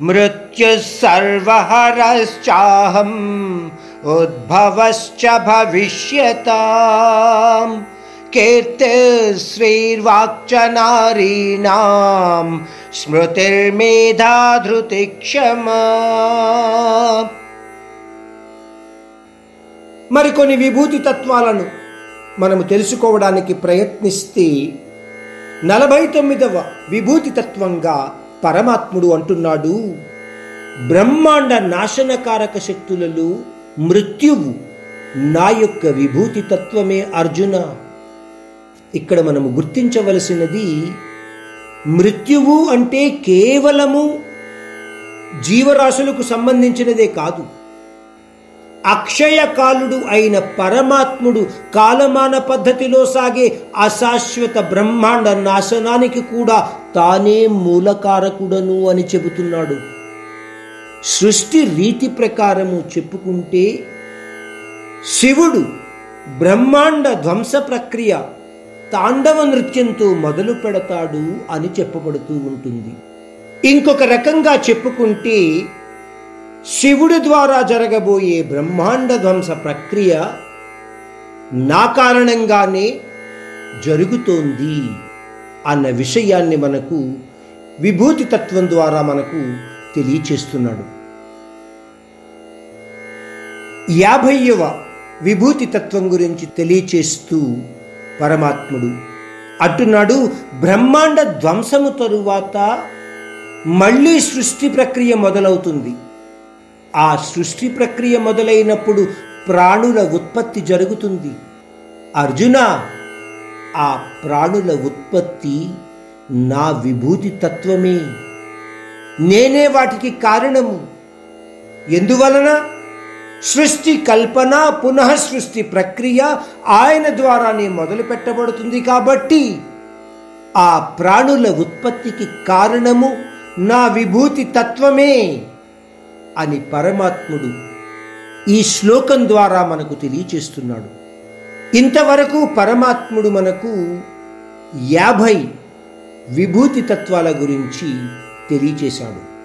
मृत्युः सर्वहरश्चाहम् उद्भवश्च भविष्यताम् कीर्तिश्रीर्वाक्च नारीणां स्मृतिर्मेधा धृतिक्षमा మరికొన్ని విభూతి తత్వాలను మనము తెలుసుకోవడానికి ప్రయత్నిస్తే నలభై తొమ్మిదవ విభూతి తత్వంగా పరమాత్ముడు అంటున్నాడు బ్రహ్మాండ నాశనకారక శక్తులలో మృత్యువు నా యొక్క విభూతి తత్వమే అర్జున. ఇక్కడ మనము గుర్తించవలసినది మృత్యువు అంటే కేవలము జీవరాశులకు సంబంధించినదే కాదు. అక్షయకాలుడు అయిన పరమాత్ముడు కాలమాన పద్ధతిలో సాగే అశాశ్వత బ్రహ్మాండ నాశనానికి కూడా తానే మూలకారకుడను అని చెబుతున్నాడు. సృష్టి రీతి ప్రకారము చెప్పుకుంటే శివుడు బ్రహ్మాండ ధ్వంస ప్రక్రియ తాండవ నృత్యంతో మొదలు పెడతాడు అని చెప్పబడుతూ ఉంటుంది. ఇంకొక రకంగా చెప్పుకుంటే శివుడి ద్వారా జరగబోయే బ్రహ్మాండ ధ్వంస ప్రక్రియ నా కారణంగానే జరుగుతోంది అన్న విషయాన్ని మనకు విభూతి తత్వం ద్వారా మనకు తెలియచేస్తున్నాడు. యాభైవ విభూతి తత్వం గురించి తెలియచేస్తూ పరమాత్ముడు అంటున్నాడు బ్రహ్మాండ ధ్వంసము తరువాత మళ్ళీ సృష్టి ప్రక్రియ మొదలవుతుంది. ఆ సృష్టి ప్రక్రియ మొదలైనప్పుడు ప్రాణుల ఉత్పత్తి జరుగుతుంది. అర్జున ఆ ప్రాణుల ఉత్పత్తి నా విభూతి తత్వమే. నేనే వాటికి కారణము. ఎందువలన? సృష్టి కల్పన పునః సృష్టి ప్రక్రియ ఆయన ద్వారానే మొదలు పెట్టబడుతుంది కాబట్టి ఆ ప్రాణుల ఉత్పత్తికి కారణము నా విభూతి తత్వమే. అని పరమాత్ముడు ఈ శ్లోకం ద్వారా మనకు తెలియచేస్తున్నాడు. ఇంతవరకు పరమాత్ముడు మనకు యాభై విభూతి తత్వాల గురించి తెలియచేశాడు.